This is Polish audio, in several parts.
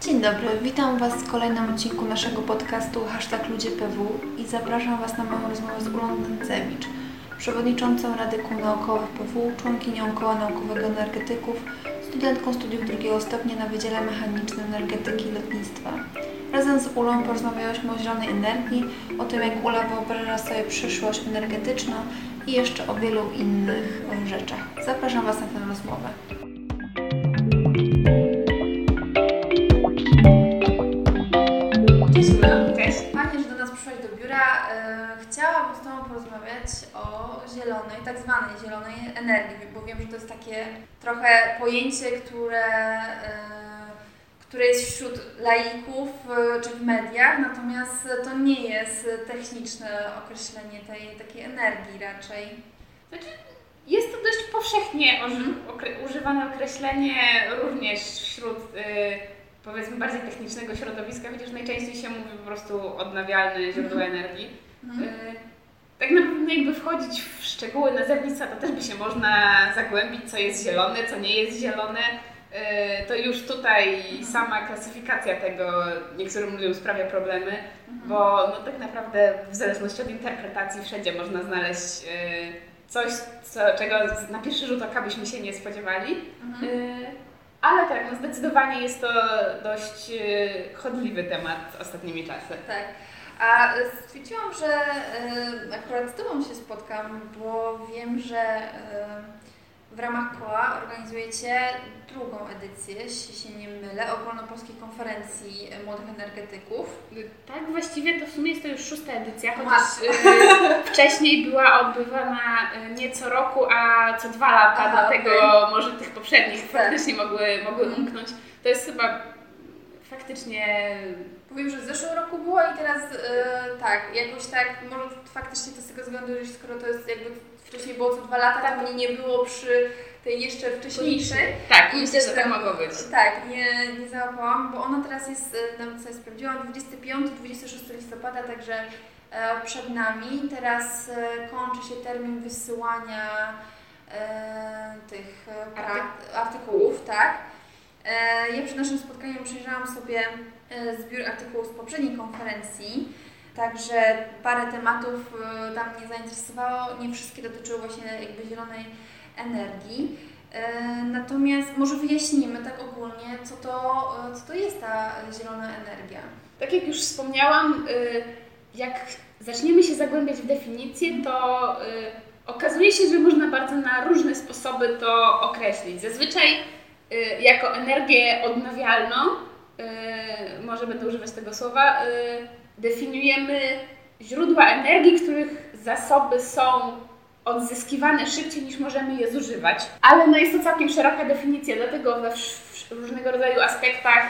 Dzień dobry, witam Was w kolejnym odcinku naszego podcastu Hashtag Ludzie PW i zapraszam Was na moją rozmowę z Ulą Nęcewicz, przewodniczącą Rady Kół Naukowych PW, członkinią Koła Naukowego Energetyków, studentką studiów drugiego stopnia na Wydziale Mechanicznym Energetyki i Lotnictwa. Razem z Ulą porozmawiałyśmy o zielonej energii, o tym jak Ula wyobraża sobie przyszłość energetyczną i jeszcze o wielu innych rzeczach. Zapraszam Was na tę rozmowę. Zielonej, tak zwanej zielonej energii, bo wiem, że to jest takie trochę pojęcie, które, e, które jest wśród laików e, czy w mediach, natomiast to nie jest techniczne określenie tej takiej energii raczej. Znaczy, jest to dość powszechnie Mhm. używane określenie również wśród y, powiedzmy bardziej technicznego środowiska, chociaż najczęściej się mówi po prostu odnawialne źródła energii. Mhm. Tak naprawdę jakby wchodzić w szczegóły nazewnictwa, to też by się można zagłębić, co jest zielone, co nie jest zielone. Y, To już tutaj sama klasyfikacja tego niektórym ludziom sprawia problemy, bo no, tak naprawdę w zależności od interpretacji wszędzie można znaleźć y, coś, co, czego na pierwszy rzut oka byśmy się nie spodziewali. Mhm. Y, Ale tak, no zdecydowanie jest to dość chodliwy temat ostatnimi czasy. Tak. A stwierdziłam, że e, akurat z Tobą się spotkam, bo wiem, że e, w ramach koła organizujecie drugą edycję, jeśli się nie mylę, ogólnopolskiej konferencji młodych energetyków. Tak, właściwie to w sumie jest to już szósta edycja, chociaż y, wcześniej była odbywana nie co roku, a co dwa lata, Aha, dlatego okej. może tych poprzednich Tak. faktycznie mogły, mogły umknąć. To jest chyba faktycznie Powiem, że w zeszłym roku była i teraz e, tak, jakoś tak, może faktycznie to z tego względu, że skoro to jest jakby wcześniej było co dwa lata, to mnie nie było przy tej jeszcze wcześniejszej. tak, I myślę, że tak mogło być. Tak, nie, nie załapałam, bo ona teraz jest, e, nawet sobie sprawdziłam, 25-26 listopada, także e, przed nami. Teraz e, kończy się termin wysyłania e, tych e, artykułów, tak. E, ja przed naszym spotkaniem przejrzałam sobie e, zbiór artykułów z poprzedniej konferencji, także parę tematów e, tam mnie zainteresowało. Nie wszystkie dotyczyły właśnie jakby zielonej energii. Natomiast może wyjaśnimy tak ogólnie, co to, co to jest ta zielona energia. Tak jak już wspomniałam, jak zaczniemy się zagłębiać w definicję, to okazuje się, że można bardzo na różne sposoby to określić. Zazwyczaj jako energię odnawialną, y, może będę używać tego słowa, y, definiujemy źródła energii, których zasoby są odzyskiwane szybciej niż możemy je zużywać. Ale no jest to całkiem szeroka definicja, dlatego we w różnego rodzaju aspektach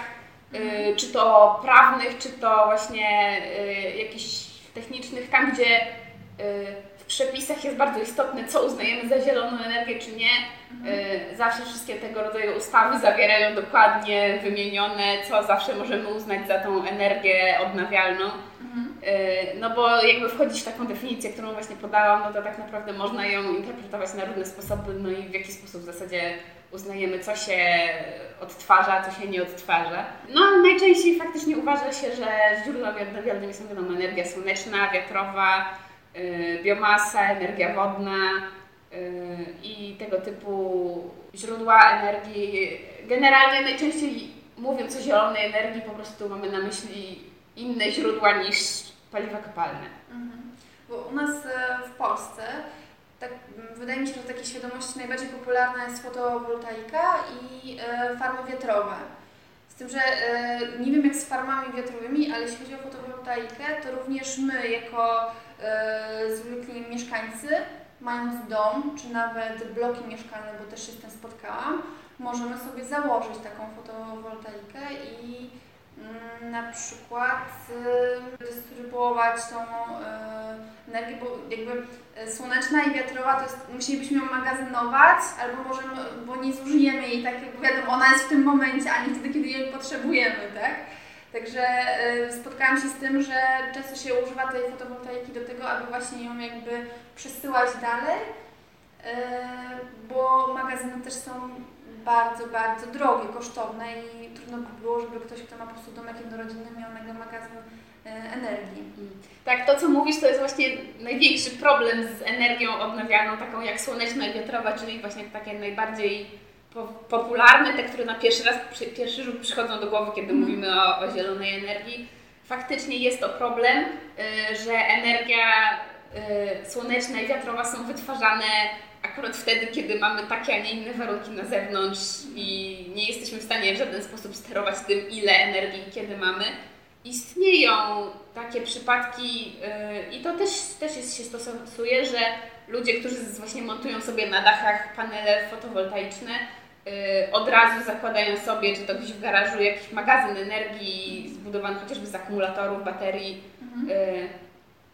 y, czy to prawnych, czy to właśnie y, jakichś technicznych, tam gdzie y, przepisach jest bardzo istotne, co uznajemy za zieloną energię, czy nie. Y, Zawsze wszystkie tego rodzaju ustawy zawierają dokładnie wymienione, co zawsze możemy uznać za tą energię odnawialną. Y, No bo jakby wchodzić w taką definicję, którą właśnie podałam, no to tak naprawdę można ją interpretować na różne sposoby, no i w jaki sposób w zasadzie uznajemy, co się odtwarza, co się nie odtwarza. No najczęściej faktycznie uważa się, że źródłami odnawialnymi są wiadomo energia słoneczna, wiatrowa, biomasa, energia wodna y, i tego typu źródła energii. Generalnie najczęściej mówiąc o zielonej energii po prostu mamy na myśli inne źródła niż paliwa kopalne. Mhm. Bo u nas e, w Polsce, tak, wydaje mi się, że w takiej świadomości najbardziej popularna jest fotowoltaika i e, farmy wiatrowe. Tym, że e, nie wiem jak z farmami wiatrowymi, ale jeśli chodzi o fotowoltaikę, to również my jako e, zwykli mieszkańcy, mając dom, czy nawet bloki mieszkalne, bo też się z tym spotkałam, możemy sobie założyć taką fotowoltaikę i na przykład y, dystrybuować tą y, energię, bo jakby y, słoneczna i wiatrowa to jest, musielibyśmy ją magazynować, albo możemy, bo nie zużyjemy jej tak, jakby wiadomo, ona jest w tym momencie, a nie wtedy, kiedy jej potrzebujemy, tak? Także spotkałam się z tym, że często się używa tej fotowoltaiki do tego, aby właśnie ją jakby przesyłać dalej, bo magazyny też są bardzo, bardzo drogie, kosztowne i trudno by było, żeby ktoś, kto ma po prostu domek jednorodzinny miał mega magazyn e, energii. Mm. Tak, to co mówisz to jest właśnie największy problem z energią odnawialną, taką jak słoneczna i wiatrowa, czyli właśnie takie najbardziej po popularne, te, które na pierwszy raz, pierwszy rzut przychodzą do głowy, kiedy mm. mówimy o, o zielonej energii. Faktycznie jest to problem, y, że energia słoneczna i wiatrowa są wytwarzane akurat wtedy, kiedy mamy takie, a nie inne warunki na zewnątrz i nie jesteśmy w stanie w żaden sposób sterować tym, ile energii kiedy mamy. Istnieją takie przypadki yy, i to też, też jest, się stosuje, że ludzie, którzy właśnie montują sobie na dachach panele fotowoltaiczne, yy, od razu zakładają sobie, czy to gdzieś w garażu, jakiś magazyn energii zbudowany chociażby z akumulatorów, baterii, mhm.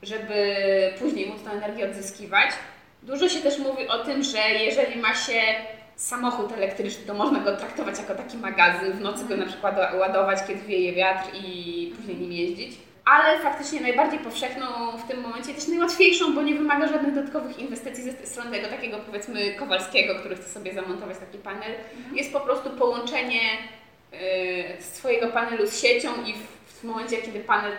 Żeby później móc tę energię odzyskiwać. Dużo się też mówi o tym, że jeżeli ma się samochód elektryczny, to można go traktować jako taki magazyn, w nocy go na przykład ładować, kiedy wieje wiatr i później nim jeździć. Ale faktycznie najbardziej powszechną w tym momencie, też najłatwiejszą, bo nie wymaga żadnych dodatkowych inwestycji ze strony tego takiego powiedzmy Kowalskiego, który chce sobie zamontować taki panel, mhm. jest po prostu połączenie y, swojego panelu z siecią i w, w momencie, kiedy panel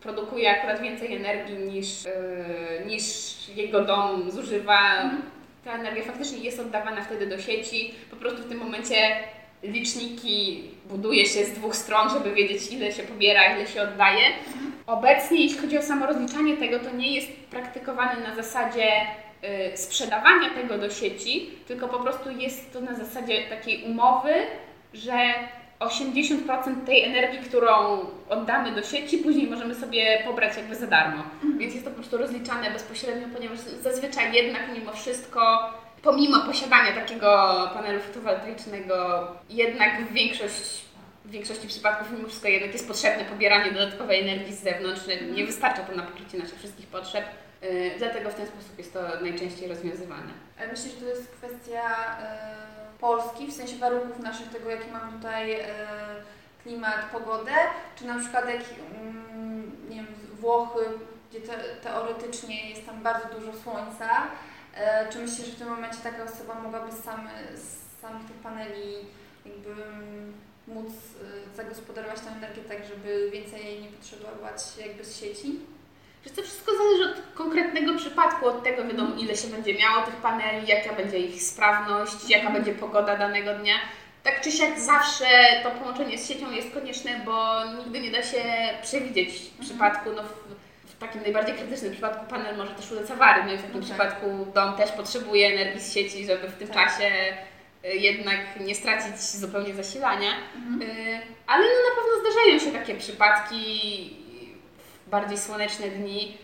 produkuje akurat więcej energii niż, yy, niż jego dom zużywa. Mhm. Ta energia faktycznie jest oddawana wtedy do sieci. Po prostu w tym momencie liczniki buduje się z dwóch stron, żeby wiedzieć ile się pobiera, ile się oddaje. Mhm. Obecnie, jeśli chodzi o samo rozliczanie tego, to nie jest praktykowane na zasadzie y, sprzedawania tego do sieci, tylko po prostu jest to na zasadzie takiej umowy, że 80% tej energii, którą oddamy do sieci, później możemy sobie pobrać jakby za darmo. Mhm. Więc jest to po prostu rozliczane bezpośrednio, ponieważ zazwyczaj jednak mimo wszystko, pomimo posiadania takiego panelu fotowoltaicznego, jednak w większość w większości przypadków mimo wszystko jednak jest potrzebne pobieranie dodatkowej energii z zewnątrz. Nie wystarcza to na pokrycie naszych wszystkich potrzeb. Yy, dlatego w ten sposób jest to najczęściej rozwiązywane. Ale myślę, że to jest kwestia yy Polski, w sensie warunków naszych, tego jaki mamy tutaj e, klimat, pogodę, czy na przykład jak, mm, nie wiem, Włochy, gdzie te, teoretycznie jest tam bardzo dużo słońca, e, czy myślisz, że w tym momencie taka osoba mogłaby sam, z samych tych paneli jakby mm, móc e, zagospodarować tę energię tak, żeby więcej nie potrzebować jakby z sieci? To wszystko zależy od konkretnego przypadku, od tego wiadomo ile się będzie miało tych paneli, jaka będzie ich sprawność, jaka będzie pogoda danego dnia. Tak czy siak zawsze to połączenie z siecią jest konieczne, bo nigdy nie da się przewidzieć mhm. przypadku. No, w, w, takim najbardziej krytycznym przypadku panel może też ulec awary, no i w takim okay. przypadku dom też potrzebuje energii z sieci, żeby w tym tak. czasie y, jednak nie stracić zupełnie zasilania. Mhm. Y, ale no, na pewno zdarzają się takie przypadki bardziej słoneczne dni.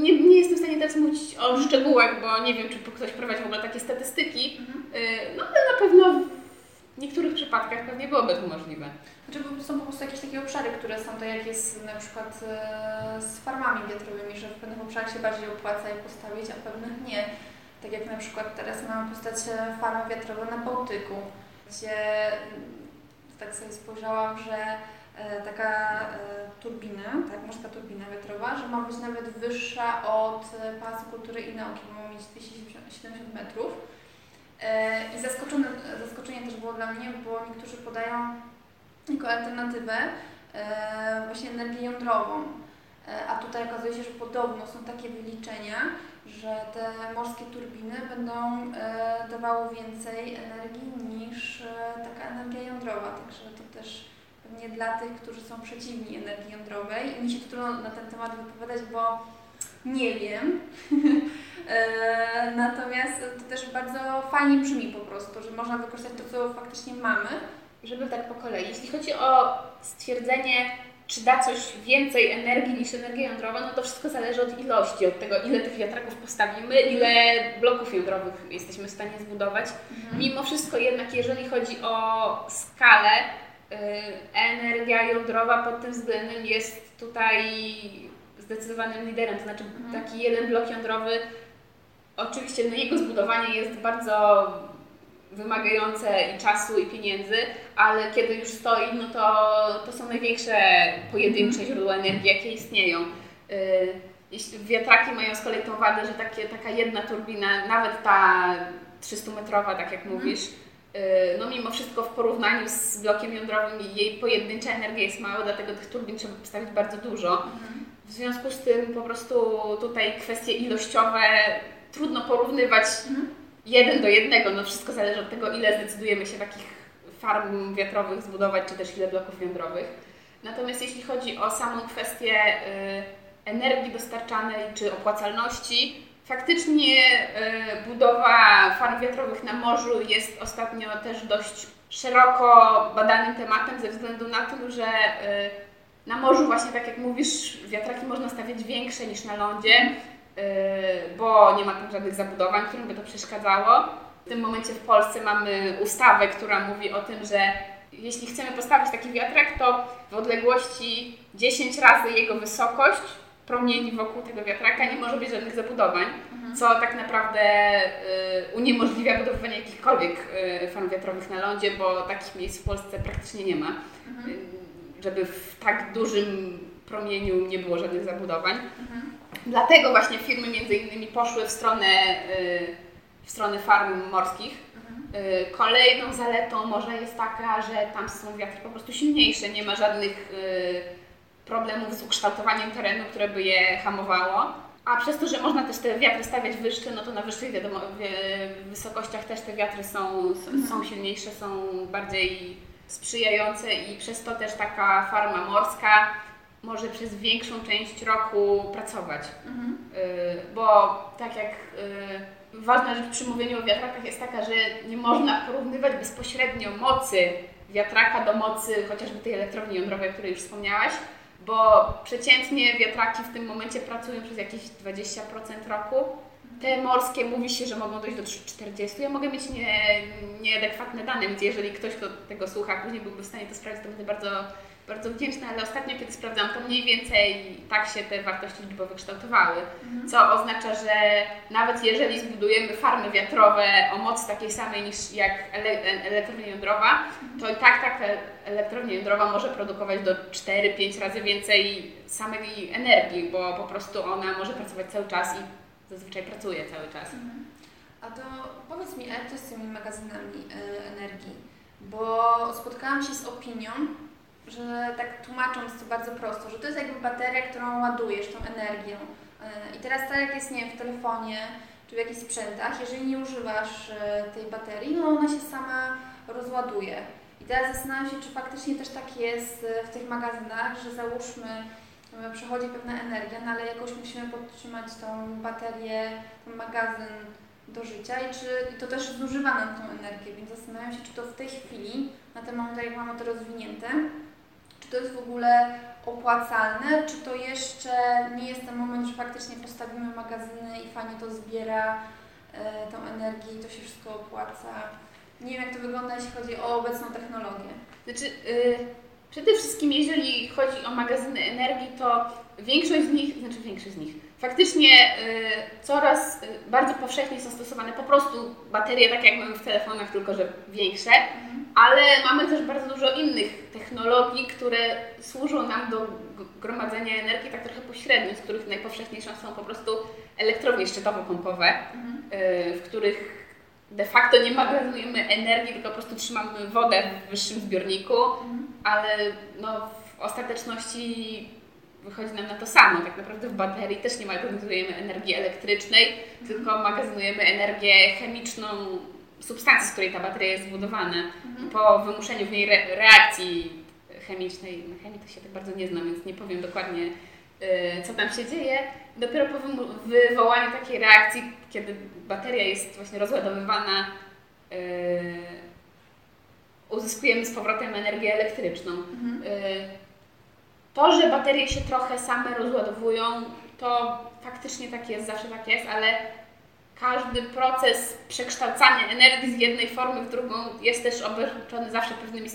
Nie, nie jestem w stanie teraz mówić o szczegółach, bo nie wiem, czy ktoś prowadzi w ogóle takie statystyki, mhm. Y, no ale na pewno w niektórych przypadkach pewnie byłoby to możliwe. Znaczy są po prostu jakieś takie obszary, które są tak jak jest na przykład e, z farmami wiatrowymi, że w pewnych obszarach się bardziej opłaca je postawić, a pewnych nie. Tak jak na przykład teraz mamy postać farmy wiatrowe na Bałtyku, gdzie mm, tak sobie spojrzałam, że E, taka e, turbina, tak, morska turbina wiatrowa, że ma być nawet wyższa od e, Pałacu Kultury i Nauki, ma mieć 270 metrów. I zaskoczone, zaskoczenie też było dla mnie, bo niektórzy podają jako alternatywę właśnie energię jądrową. A tutaj okazuje się, że podobno są takie wyliczenia, że te morskie turbiny będą dawały więcej energii niż taka energia jądrowa. Także to też pewnie dla tych, którzy są przeciwni energii jądrowej. I mi się trudno na ten temat wypowiadać, bo nie wiem. E, natomiast to też bardzo fajnie brzmi po prostu, że można wykorzystać to, co faktycznie mamy. Żeby tak po kolei. Jeśli chodzi o stwierdzenie, czy da coś więcej energii niż energia jądrowa, no to wszystko zależy od ilości, od tego, ile tych wiatraków postawimy, ile bloków jądrowych jesteśmy w stanie zbudować. Mhm. Mimo wszystko jednak, jeżeli chodzi o skalę, energia jądrowa pod tym względem jest tutaj zdecydowanym liderem. To znaczy mhm. taki jeden blok jądrowy, oczywiście no jego zbudowanie jest bardzo wymagające i czasu i pieniędzy, ale kiedy już stoi, no to, to są największe pojedyncze mhm. źródła energii, jakie istnieją. Y, wiatraki mają z kolei tą wadę, że takie, taka jedna turbina, nawet ta 300-metrowa, tak jak mhm. mówisz, no mimo wszystko w porównaniu z blokiem jądrowym jej pojedyncza energia jest mała, dlatego tych turbin trzeba postawić bardzo dużo. Mhm. W związku z tym po prostu tutaj kwestie ilościowe trudno porównywać mhm. jeden do jednego. No wszystko zależy od tego, ile zdecydujemy się takich farm wiatrowych zbudować, czy też ile bloków jądrowych. Natomiast jeśli chodzi o samą kwestię y, energii dostarczanej czy opłacalności, faktycznie y, budowa farm wiatrowych na morzu jest ostatnio też dość szeroko badanym tematem ze względu na to, że y, na morzu właśnie, tak jak mówisz, wiatraki można stawiać większe niż na lądzie, yy, bo nie ma tam żadnych zabudowań, którym by to przeszkadzało. W tym momencie w Polsce mamy ustawę, która mówi o tym, że jeśli chcemy postawić taki wiatrak, to w odległości 10 razy jego wysokość promieni wokół tego wiatraka nie może być żadnych zabudowań, mhm. co tak naprawdę y, uniemożliwia budowanie jakichkolwiek y, farm wiatrowych na lądzie, bo takich miejsc w Polsce praktycznie nie ma. Mhm. Y, żeby w tak dużym promieniu nie było żadnych zabudowań. Mhm. Dlatego właśnie firmy między innymi poszły w stronę, y, w stronę farm morskich. Mhm. Y, kolejną zaletą może jest taka, że tam są wiatry po prostu silniejsze, nie ma żadnych y, problemów z ukształtowaniem terenu, które by je hamowało. A przez to, że można też te wiatry stawiać wyższe, no to na wyższych wiadomo, wysokościach też te wiatry są, mhm. są silniejsze, są bardziej sprzyjające i przez to też taka farma morska może przez większą część roku pracować. Mhm. Y, bo tak jak y, ważna rzecz przy mówieniu o wiatrakach jest taka, że nie można porównywać bezpośrednio mocy wiatraka do mocy chociażby tej elektrowni jądrowej, o której już wspomniałaś, bo przeciętnie wiatraki w tym momencie pracują przez jakieś 20% roku, te morskie mówi się, że mogą dojść do 40. Ja mogę mieć nie, nieadekwatne dane, więc jeżeli ktoś, kto tego słucha, później byłby w stanie to sprawdzić, to będę bardzo, bardzo wdzięczna, ale ostatnio, kiedy sprawdzałam, to mniej więcej tak się te wartości liczbowe kształtowały, mhm. co oznacza, że nawet jeżeli zbudujemy farmy wiatrowe o mocy takiej samej niż jak ele elektrownia jądrowa, to i tak taka elektrownia jądrowa może produkować do 4-5 razy więcej samej energii, bo po prostu ona może pracować cały czas i zazwyczaj pracuje cały czas. Mhm. A to powiedz mi, jak to z tymi magazynami y, energii? Bo spotkałam się z opinią, że tak tłumacząc to bardzo prosto, że to jest jakby bateria, którą ładujesz tą energią. Y, I teraz tak jak jest, nie wiem, w telefonie czy w jakichś sprzętach, jeżeli nie używasz y, tej baterii, no ona się sama rozładuje. I teraz zastanawiam się, czy faktycznie też tak jest w tych magazynach, że załóżmy, przechodzi pewna energia, no ale jakoś musimy podtrzymać tą baterię, ten magazyn do życia i czy i to też zużywa nam tą energię, więc zastanawiam się, czy to w tej chwili, na ten moment jak mamy to rozwinięte, czy to jest w ogóle opłacalne, czy to jeszcze nie jest ten moment, że faktycznie postawimy magazyny i fajnie to zbiera e, tą energię i to się wszystko opłaca. Nie wiem, jak to wygląda, jeśli chodzi o obecną technologię. Znaczy, yy Przede wszystkim, jeżeli chodzi o magazyny energii, to większość z nich, znaczy większość z nich, faktycznie y, coraz y, bardzo powszechnie są stosowane po prostu baterie, tak jak mamy w telefonach, tylko że większe, mhm. ale mamy też bardzo dużo innych technologii, które służą nam do gromadzenia energii tak trochę pośrednio, z których najpowszechniejsze są po prostu elektrownie szczytowo-pompowe, mhm. y, w których de facto nie magazynujemy energii, tylko po prostu trzymamy wodę w wyższym zbiorniku, mhm. ale no, w ostateczności wychodzi nam na to samo. Tak naprawdę w baterii też nie magazynujemy energii elektrycznej, mhm. tylko magazynujemy energię chemiczną substancji, z której ta bateria jest zbudowana. Mhm. Po wymuszeniu w niej re reakcji chemicznej, na chemii to się tak bardzo nie znam, więc nie powiem dokładnie, yy, co tam się dzieje. Dopiero po wywołaniu takiej reakcji, kiedy bateria jest właśnie rozładowywana, yy, uzyskujemy z powrotem energię elektryczną. Mhm. Yy, to, że baterie się trochę same rozładowują, to faktycznie tak jest, zawsze tak jest, ale każdy proces przekształcania energii z jednej formy w drugą jest też obarczony zawsze pewnymi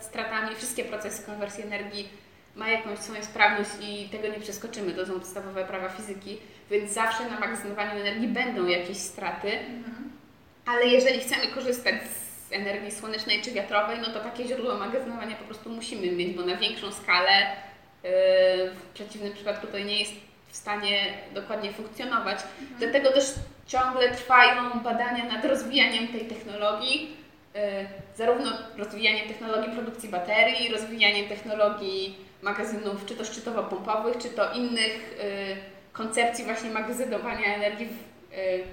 stratami. Wszystkie procesy konwersji energii ma jakąś swoją sprawność i tego nie przeskoczymy. To są podstawowe prawa fizyki, więc zawsze na magazynowaniu energii będą jakieś straty. Mhm. Ale jeżeli chcemy korzystać z energii słonecznej czy wiatrowej, no to takie źródło magazynowania po prostu musimy mieć, bo na większą skalę w przeciwnym przypadku to nie jest w stanie dokładnie funkcjonować. Mhm. Dlatego też ciągle trwają badania nad rozwijaniem tej technologii zarówno rozwijanie technologii produkcji baterii, rozwijanie technologii magazynów, czy to szczytowo-pompowych, czy to innych koncepcji właśnie magazynowania energii w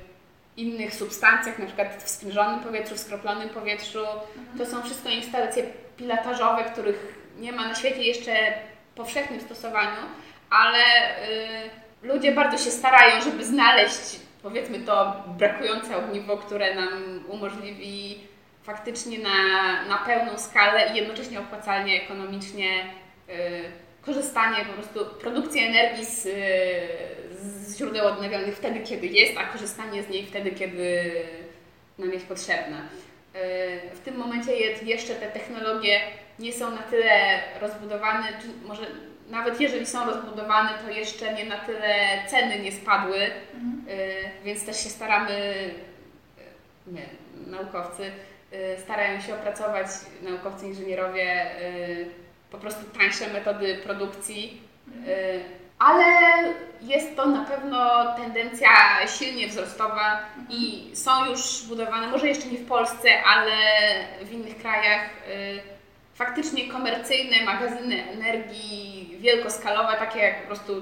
innych substancjach, na przykład w sprężonym powietrzu, w skroplonym powietrzu. To są wszystko instalacje pilotażowe, których nie ma na świecie jeszcze powszechnym stosowaniu, ale y, ludzie bardzo się starają, żeby znaleźć powiedzmy to brakujące ogniwo, które nam umożliwi faktycznie na, na pełną skalę i jednocześnie opłacalnie, ekonomicznie y, korzystanie, po prostu produkcję energii z, z źródeł odnawialnych wtedy, kiedy jest, a korzystanie z niej wtedy, kiedy nam jest potrzebna. Y, w tym momencie jeszcze te technologie nie są na tyle rozbudowane, czy może nawet jeżeli są rozbudowane, to jeszcze nie na tyle ceny nie spadły, mhm. Y, więc też się staramy, y, my, naukowcy, starają się opracować, naukowcy, inżynierowie, po prostu tańsze metody produkcji, mhm. Ale jest to na pewno tendencja silnie wzrostowa i są już budowane, może jeszcze nie w Polsce, ale w innych krajach faktycznie komercyjne magazyny energii wielkoskalowe, takie jak po prostu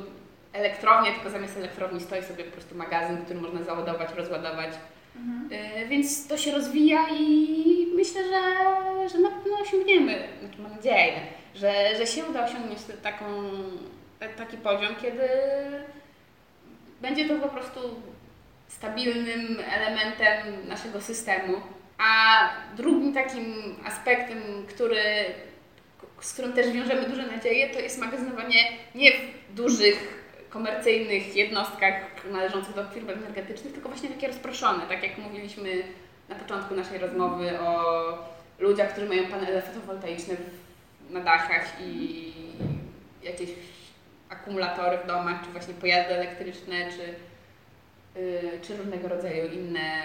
elektrownie, tylko zamiast elektrowni stoi sobie po prostu magazyn, który można załadować, rozładować. Mhm. Y, więc to się rozwija i myślę, że, że na pewno osiągniemy, znaczy mam nadzieję, że, że się uda osiągnąć taką, taki poziom, kiedy będzie to po prostu stabilnym elementem naszego systemu. A drugim takim aspektem, który, z którym też wiążemy duże nadzieje, to jest magazynowanie nie w dużych komercyjnych jednostkach należących do firm energetycznych, tylko właśnie takie rozproszone, tak jak mówiliśmy na początku naszej rozmowy o ludziach, którzy mają panele fotowoltaiczne na dachach i jakieś akumulatory w domach, czy właśnie pojazdy elektryczne, czy, yy, czy różnego rodzaju inne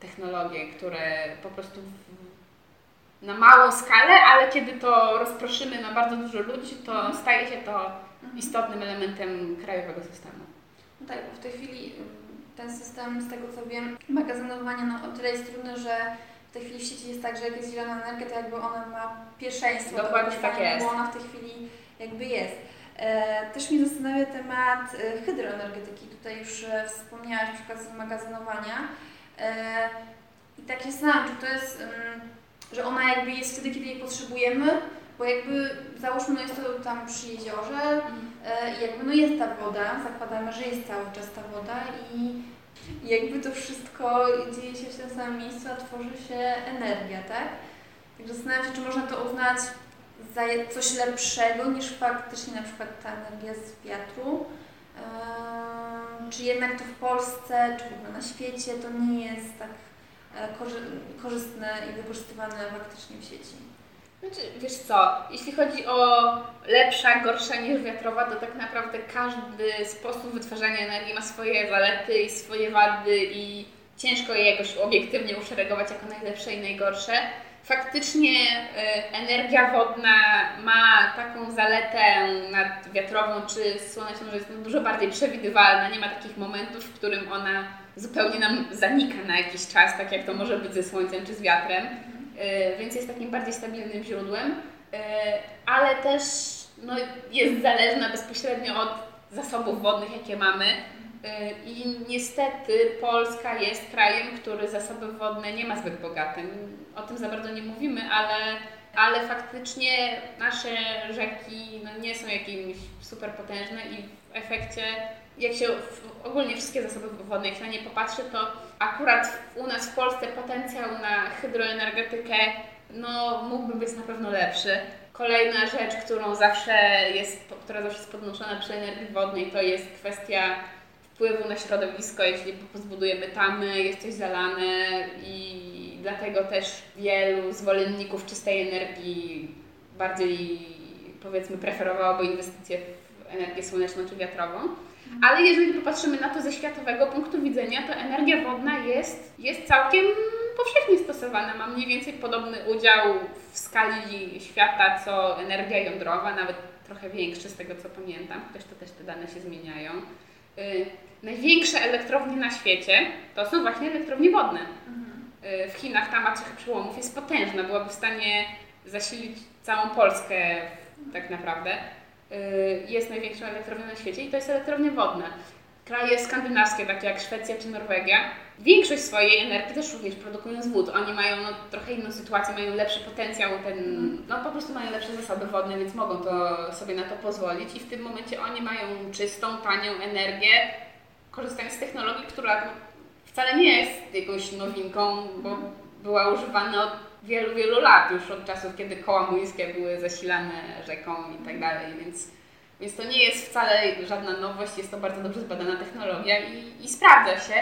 technologie, które po prostu w, na małą skalę, ale kiedy to rozproszymy na bardzo dużo ludzi, to mhm. staje się to mhm. istotnym elementem krajowego systemu. No tak, bo w tej chwili ten system, z tego co wiem, magazynowania no, o tyle jest trudny, że w tej chwili w sieci jest tak, że jak jest zielona energia, to jakby ona ma pierwszeństwo. Dokładnie tak jest. Bo ona w tej chwili jakby jest. E, też mnie zastanawia temat e, hydroenergetyki. Tutaj już e, wspomniałaś na przykład z magazynowania. I tak się zastanawiam, czy to jest, że ona jakby jest wtedy, kiedy jej potrzebujemy, bo jakby załóżmy, no jest to tam przy jeziorze i jakby no jest ta woda, zakładamy, że jest cały czas ta woda i jakby to wszystko dzieje się w tym samym miejscu, a tworzy się energia, tak? Także zastanawiam się, czy można to uznać za coś lepszego niż faktycznie na przykład ta energia z wiatru, czy jednak to w Polsce, czy w ogóle na świecie to nie jest tak e, korzystne i wykorzystywane faktycznie w sieci? Znaczy, wiesz co, jeśli chodzi o lepsza, gorsza niż wiatrowa, to tak naprawdę każdy sposób wytwarzania energii ma swoje zalety i swoje wady i ciężko je jakoś obiektywnie uszeregować jako najlepsze i najgorsze faktycznie y, energia wodna ma taką zaletę nad wiatrową czy słoneczną, że jest dużo bardziej przewidywalna. Nie ma takich momentów, w którym ona zupełnie nam zanika na jakiś czas, tak jak to może być ze słońcem czy z wiatrem. Y, więc jest takim bardziej stabilnym źródłem, y, ale też no, jest zależna bezpośrednio od zasobów wodnych, jakie mamy. I niestety Polska jest krajem, który zasoby wodne nie ma zbyt bogate. O tym za bardzo nie mówimy, ale, ale faktycznie nasze rzeki no, nie są jakimiś super potężne i w efekcie, jak się ogólnie wszystkie zasoby wodne, jak się na nie popatrzy, to akurat u nas w Polsce potencjał na hydroenergetykę no, mógłby być na pewno lepszy. Kolejna rzecz, którą zawsze jest, która zawsze jest podnoszona przy energii wodnej, to jest kwestia wpływu na środowisko, jeśli zbudujemy tamy, jest coś zalane i dlatego też wielu zwolenników czystej energii bardziej powiedzmy preferowałoby inwestycje w energię słoneczną czy wiatrową. Ale jeżeli popatrzymy na to ze światowego punktu widzenia, to energia wodna jest, jest całkiem powszechnie stosowana. Ma mniej więcej podobny udział w skali świata co energia jądrowa, nawet trochę większy z tego co pamiętam, chociaż to też te dane się zmieniają. Y, największe elektrownie na świecie to są właśnie elektrownie wodne. Mhm. y, w Chinach ta maciecha przełomów jest potężna, byłaby w stanie zasilić całą Polskę tak naprawdę. Y, jest największą elektrownią na świecie i to jest elektrownia wodna. Kraje skandynawskie, takie jak Szwecja czy Norwegia, większość swojej energii też również produkują z wód. Oni mają no, trochę inną sytuację, mają lepszy potencjał, ten, no po prostu mają lepsze zasoby wodne, więc mogą to sobie na to pozwolić i w tym momencie oni mają czystą, tanią energię, korzystając z technologii, która wcale nie jest jakąś nowinką, bo była używana od wielu, wielu lat, już od czasów, kiedy koła młyńskie były zasilane rzeką i tak dalej, więc, więc to nie jest wcale żadna nowość, jest to bardzo dobrze zbadana technologia i, i sprawdza się.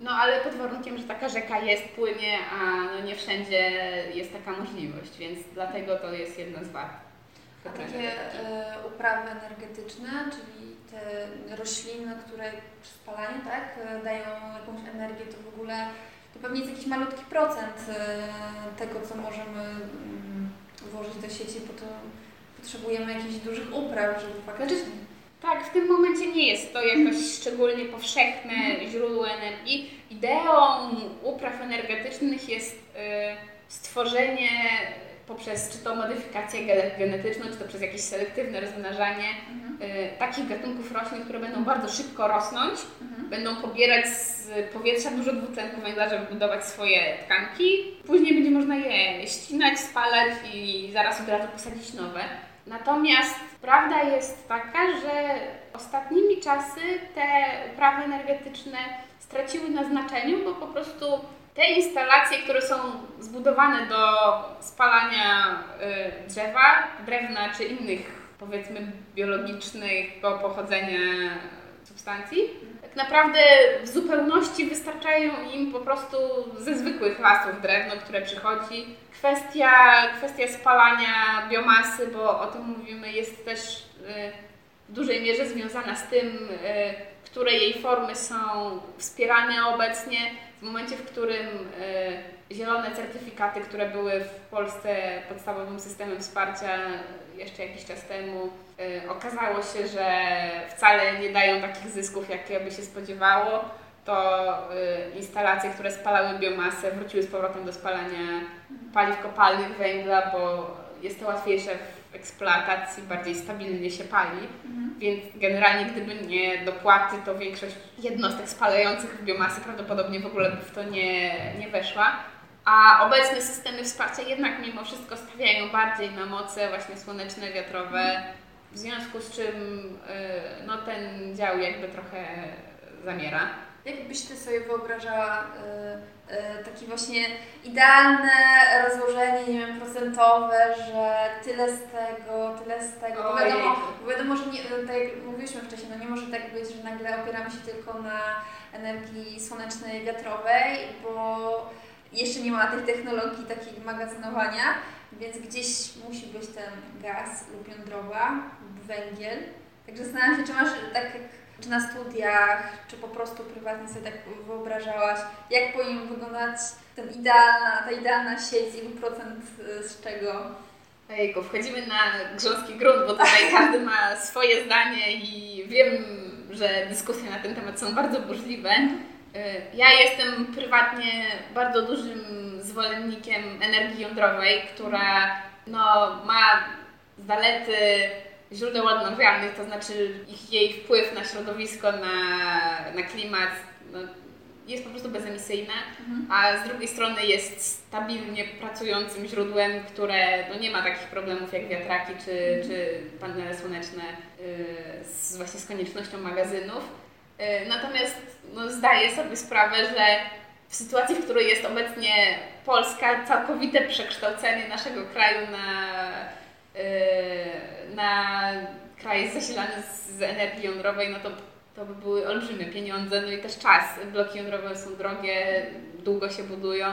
No ale pod warunkiem, że taka rzeka jest, płynie, a no nie wszędzie jest taka możliwość, więc dlatego to jest jedna z wad. A takie e, uprawy energetyczne, czyli te rośliny, które przy spalaniu tak, e, dają jakąś energię, to w ogóle to pewnie jest jakiś malutki procent e, tego, co możemy mm, włożyć do sieci, bo to potrzebujemy jakichś dużych upraw, żeby faktycznie... Znaczy, tak, w tym momencie nie jest to jakoś szczególnie powszechne źródło energii. Ideą upraw energetycznych jest y, stworzenie poprzez czy to modyfikację genetyczną, czy to przez jakieś selektywne rozmnażanie mhm. y, takich gatunków roślin, które będą bardzo szybko rosnąć, mhm. będą pobierać z powietrza dużo dwutlenku węgla, żeby budować swoje tkanki. Później będzie można je ścinać, spalać i zaraz od razu posadzić nowe. Natomiast prawda jest taka, że ostatnimi czasy te uprawy energetyczne straciły na znaczeniu, bo po prostu te instalacje, które są zbudowane do spalania y, drzewa, drewna czy innych powiedzmy biologicznego pochodzenia substancji, tak naprawdę w zupełności wystarczają im po prostu ze zwykłych lasów drewno, które przychodzi. Kwestia, kwestia spalania biomasy, bo o tym mówimy, jest też y, w dużej mierze związana z tym, y, które jej formy są wspierane obecnie. W momencie, w którym y, zielone certyfikaty, które były w Polsce podstawowym systemem wsparcia jeszcze jakiś czas temu, y, okazało się, że wcale nie dają takich zysków, jakie by się spodziewało, to y, instalacje, które spalały biomasę, wróciły z powrotem do spalania paliw kopalnych, węgla, bo jest to łatwiejsze w eksploatacji, bardziej stabilnie się pali. Mhm. Więc generalnie gdyby nie dopłaty, to większość jednostek spalających biomasy prawdopodobnie w ogóle by w to nie, nie weszła. A obecne systemy wsparcia jednak mimo wszystko stawiają bardziej na moce właśnie słoneczne, wiatrowe, w związku z czym y, no, ten dział jakby trochę zamiera. Jak byś Ty sobie wyobrażała y, y, takie właśnie idealne rozłożenie, nie wiem, procentowe, że tyle z tego, tyle z tego. Bo wiadomo, bo wiadomo, że nie, tak jak mówiliśmy wcześniej, no nie może tak być, że nagle opieramy się tylko na energii słonecznej, wiatrowej, bo jeszcze nie ma tej technologii takiej magazynowania, więc gdzieś musi być ten gaz lub jądrowa, lub węgiel. Także zastanawiam się, czy masz tak jak czy na studiach, czy po prostu prywatnie sobie tak wyobrażałaś, jak powinien wyglądać ten idealna, ta idealna sieć, ilu procent y, z czego? Ejku, wchodzimy na grząski grunt, bo tutaj każdy ma swoje zdanie i wiem, że dyskusje na ten temat są bardzo burzliwe. Y, ja jestem prywatnie bardzo dużym zwolennikiem energii jądrowej, która no, ma zalety źródeł odnawialnych, to znaczy ich, jej wpływ na środowisko, na, na klimat no, jest po prostu bezemisyjna, mhm. a z drugiej strony jest stabilnie pracującym źródłem, które no, nie ma takich problemów jak wiatraki czy, mhm. czy panele słoneczne yy, z, właśnie z koniecznością magazynów. Yy, natomiast no, zdaję sobie sprawę, że w sytuacji, w której jest obecnie Polska, całkowite przekształcenie naszego kraju na Y, na kraj zasilany z energii jądrowej, no to, to by były olbrzymie pieniądze, no i też czas. Bloki jądrowe są drogie, długo się budują.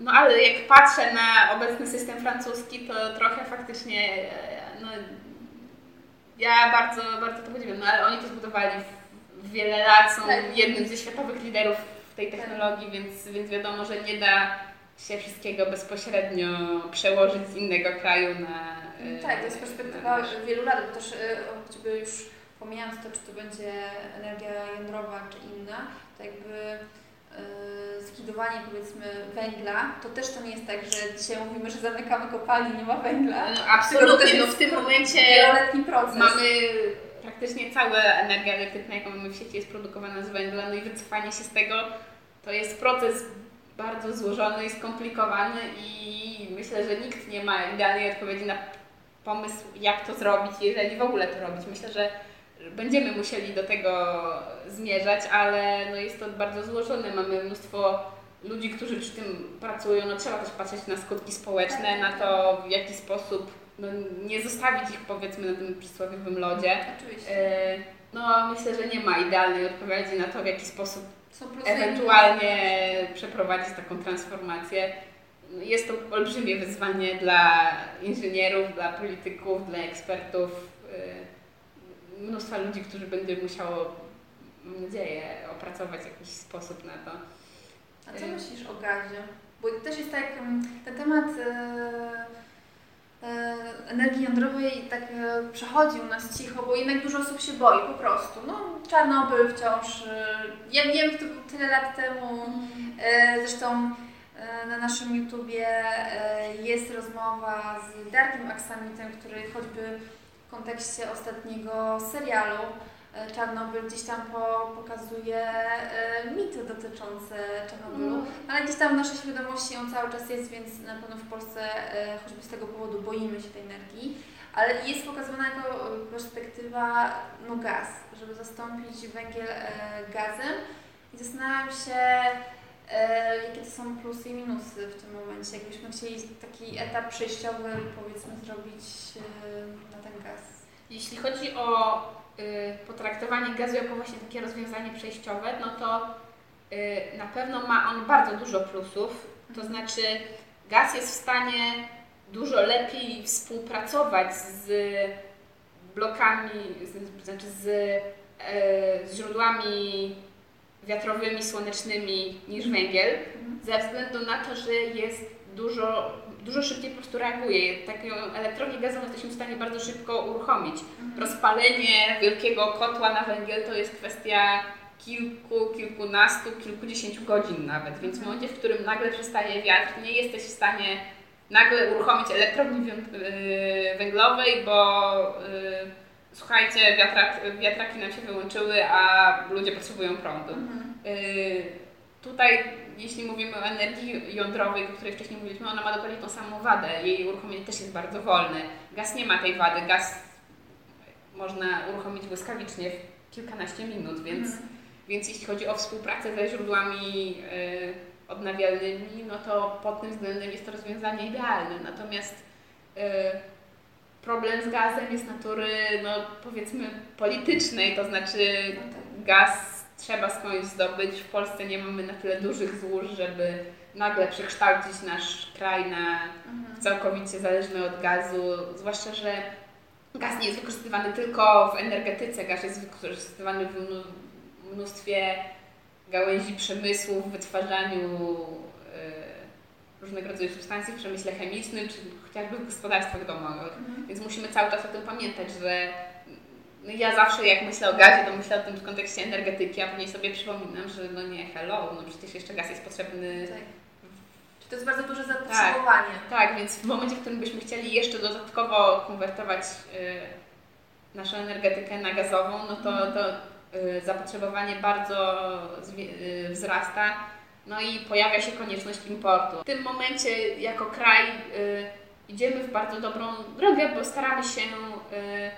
No ale jak patrzę na obecny system francuski, to trochę faktycznie, no, ja bardzo, bardzo to podziwiam, no ale oni to zbudowali w wiele lat, są tak. jednym ze światowych liderów w tej technologii, tak. więc, więc wiadomo, że nie da się wszystkiego bezpośrednio przełożyć z innego kraju na. No tak, to jest perspektywa wielu lat, bo też e, choćby już pomijając to, czy to będzie energia jądrowa, czy inna, to jakby zlikwidowanie powiedzmy węgla, to też to nie jest tak, że dzisiaj mówimy, że zamykamy kopalnie, nie ma węgla. No, absolutnie, no w tym momencie wieloletni proces. mamy praktycznie cała energia elektryczna, jaką mamy w sieci jest produkowana z węgla, no i wycofanie się z tego to jest proces bardzo złożony i skomplikowany i myślę, że nikt nie ma idealnej odpowiedzi na pomysł, jak to zrobić, jeżeli w ogóle to robić. Myślę, że będziemy musieli do tego zmierzać, ale no jest to bardzo złożone. Mamy mnóstwo ludzi, którzy przy tym pracują. No trzeba też patrzeć na skutki społeczne, na to w jaki sposób no, nie zostawić ich powiedzmy na tym przysłowiowym lodzie. Oczywiście. E, no myślę, że nie ma idealnej odpowiedzi na to, w jaki sposób ewentualnie przeprowadzić taką transformację. Jest to olbrzymie wyzwanie dla inżynierów, dla polityków, dla ekspertów, y, mnóstwa ludzi, którzy będzie musiało, mam nadzieję, opracować jakiś sposób na to. A co y. myślisz o gazie? Bo też jest tak, ten temat energii jądrowej tak przechodzi u nas cicho, bo jednak dużo osób się boi po prostu. No, Czarnobyl wciąż, ja wiem, to było tyle lat temu, zresztą E, na naszym YouTubie e, jest rozmowa z Darkiem Aksamitem, który choćby w kontekście ostatniego serialu e, Czarnobyl gdzieś tam po, pokazuje mity dotyczące Czarnobylu, mm. ale gdzieś tam w naszej świadomości on cały czas jest, więc na pewno w Polsce choćby z tego powodu boimy się tej energii, ale jest pokazywana jako perspektywa no, gaz, żeby zastąpić węgiel gazem i zastanawiam się, E, jakie to są plusy i minusy w tym momencie? Jakbyśmy chcieli taki etap przejściowy, powiedzmy, zrobić e, na ten gaz. Jeśli chodzi o potraktowanie gazu jako właśnie takie rozwiązanie przejściowe, no to y, na pewno ma on bardzo dużo plusów. To mhm. znaczy, gaz jest w stanie dużo lepiej współpracować z blokami, z, znaczy z, e, z źródłami wiatrowymi, słonecznymi niż węgiel, mhm. ze względu na to, że jest dużo, dużo szybciej po prostu reaguje. Taką elektrownię gazową jesteśmy w stanie bardzo szybko uruchomić. Mhm. Rozpalenie wielkiego kotła na węgiel to jest kwestia kilku, kilkunastu, kilkudziesięciu godzin nawet. Więc w mhm. momencie, w którym nagle przestaje wiatr, nie jesteś w stanie nagle uruchomić elektrowni y, węglowej, bo yy, słuchajcie, wiatrak, wiatraki nam się wyłączyły, a ludzie potrzebują prądu. Mhm. Y, tutaj, jeśli mówimy o energii jądrowej, o której wcześniej mówiliśmy, ona ma dokładnie tą samą wadę. Jej uruchomienie też jest bardzo wolne. Gaz nie ma tej wady. Gaz można uruchomić błyskawicznie w kilkanaście minut, więc, mhm. więc jeśli chodzi o współpracę ze źródłami y, odnawialnymi, no to pod tym względem jest to rozwiązanie idealne. Natomiast y, problem z gazem jest natury, no powiedzmy, politycznej, to znaczy gaz trzeba skądś zdobyć. W Polsce nie mamy na tyle dużych złóż, żeby nagle przekształcić nasz kraj na mhm. całkowicie zależny od gazu, zwłaszcza, że gaz nie jest wykorzystywany tylko w energetyce, gaz jest wykorzystywany w mnóstwie gałęzi przemysłu, w wytwarzaniu różnego rodzaju substancji w przemyśle chemicznym, czy chociażby w gospodarstwach domowych. Mhm. Więc musimy cały czas o tym pamiętać, że no ja zawsze jak myślę o gazie, to myślę o tym w kontekście energetyki, a później sobie przypominam, że no nie, hello, no przecież jeszcze gaz jest potrzebny. Tak. Czy to jest bardzo duże zapotrzebowanie. Tak, tak, więc w momencie, w którym byśmy chcieli jeszcze dodatkowo konwertować y, naszą energetykę na gazową, no to, mhm. to y, zapotrzebowanie bardzo y, wzrasta no i pojawia się konieczność importu. W tym momencie jako kraj y, idziemy w bardzo dobrą drogę, bo staramy się y,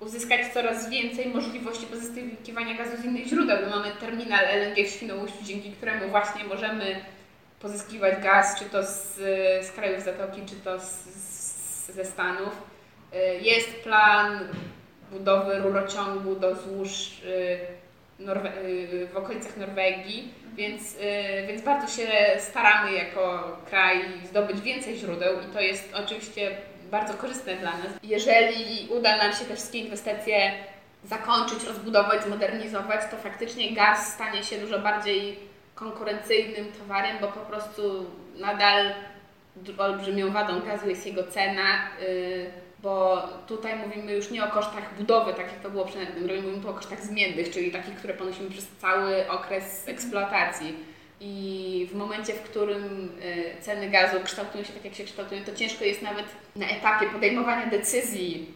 uzyskać coraz więcej możliwości pozyskiwania gazu z innych źródeł. My mamy terminal LNG w Świnoujściu, dzięki któremu właśnie możemy pozyskiwać gaz, czy to z, z krajów Zatoki, czy to z, z, ze Stanów. Y, jest plan budowy rurociągu do złóż y, Norwe y, w okolicach Norwegii więc, więc bardzo się staramy jako kraj zdobyć więcej źródeł i to jest oczywiście bardzo korzystne dla nas. Jeżeli uda nam się te wszystkie inwestycje zakończyć, rozbudować, zmodernizować, to faktycznie gaz stanie się dużo bardziej konkurencyjnym towarem, bo po prostu nadal olbrzymią wadą gazu jest jego cena. Yy, bo tutaj mówimy już nie o kosztach budowy, tak jak to było przy mówimy tu o kosztach zmiennych, czyli takich, które ponosimy przez cały okres eksploatacji. I w momencie, w którym y, ceny gazu kształtują się tak, jak się kształtują, to ciężko jest nawet na etapie podejmowania decyzji,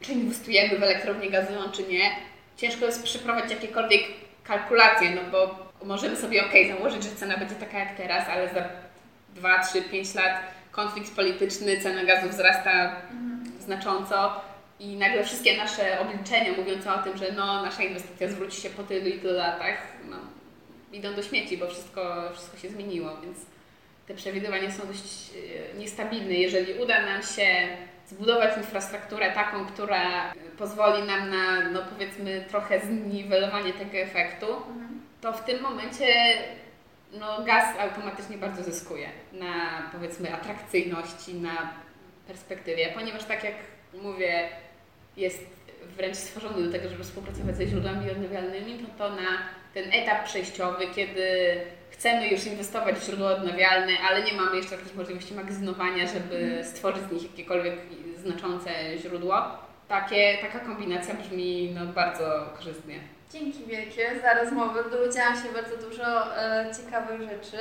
czy inwestujemy w elektrownię gazową, czy nie. Ciężko jest przeprowadzić jakiekolwiek kalkulacje, no bo możemy sobie ok, założyć, że cena będzie taka jak teraz, ale za 2, 3, 5 lat konflikt polityczny, cena gazu wzrasta mhm. znacząco i nagle wszystkie nasze obliczenia mówiące o tym, że no, nasza inwestycja zwróci się po tylu i tylu latach, no, idą do śmieci, bo wszystko, wszystko się zmieniło, więc te przewidywania są dość e, niestabilne. Jeżeli uda nam się zbudować infrastrukturę taką, która pozwoli nam na, no powiedzmy, trochę zniwelowanie tego efektu, mhm. to w tym momencie no, gaz automatycznie bardzo zyskuje na, powiedzmy, atrakcyjności, na perspektywie, ponieważ tak jak mówię, jest wręcz stworzony do tego, żeby współpracować ze źródłami odnawialnymi, no to na ten etap przejściowy, kiedy chcemy już inwestować w źródła odnawialne, ale nie mamy jeszcze jakiejś możliwości magazynowania, żeby mhm. stworzyć z nich jakiekolwiek znaczące źródło. Takie, taka kombinacja brzmi no, bardzo korzystnie. Dzięki wielkie za rozmowę. Dowiedziałam się bardzo dużo e, ciekawych rzeczy.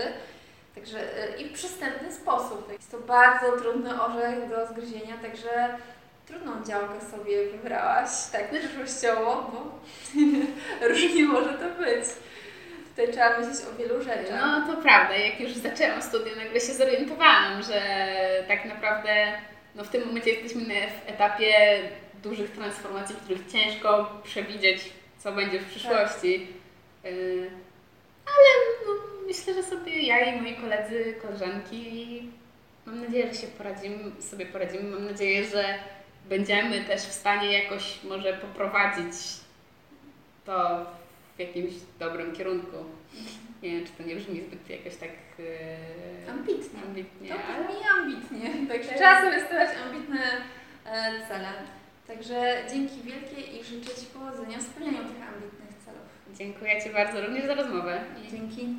Także e, i w przystępny sposób. Jest to bardzo trudny orzech do zgryzienia, także trudną działkę sobie wybrałaś, tak przyszłościowo, bo różnie może to być. Tutaj trzeba myśleć o wielu rzeczach. No to prawda, jak już zaczęłam studia, nagle się zorientowałam, że tak naprawdę no w tym momencie jesteśmy w etapie dużych transformacji, w których ciężko przewidzieć, co będzie w przyszłości. Tak. Ale no, myślę, że sobie ja i moi koledzy, koleżanki mam nadzieję, że się poradzimy, sobie poradzimy. Mam nadzieję, że będziemy też w stanie jakoś może poprowadzić to w jakimś dobrym kierunku. Nie wiem, czy to nie brzmi zbyt jakoś tak yy, ambitnie. ambitnie. To brzmi ambitnie. Także tak. trzeba sobie stawiać ambitne e, cele. Także dzięki wielkie i życzę Ci powodzenia w spełnianiu tych ambitnych celów. Dziękuję Ci bardzo również za rozmowę. Dzięki.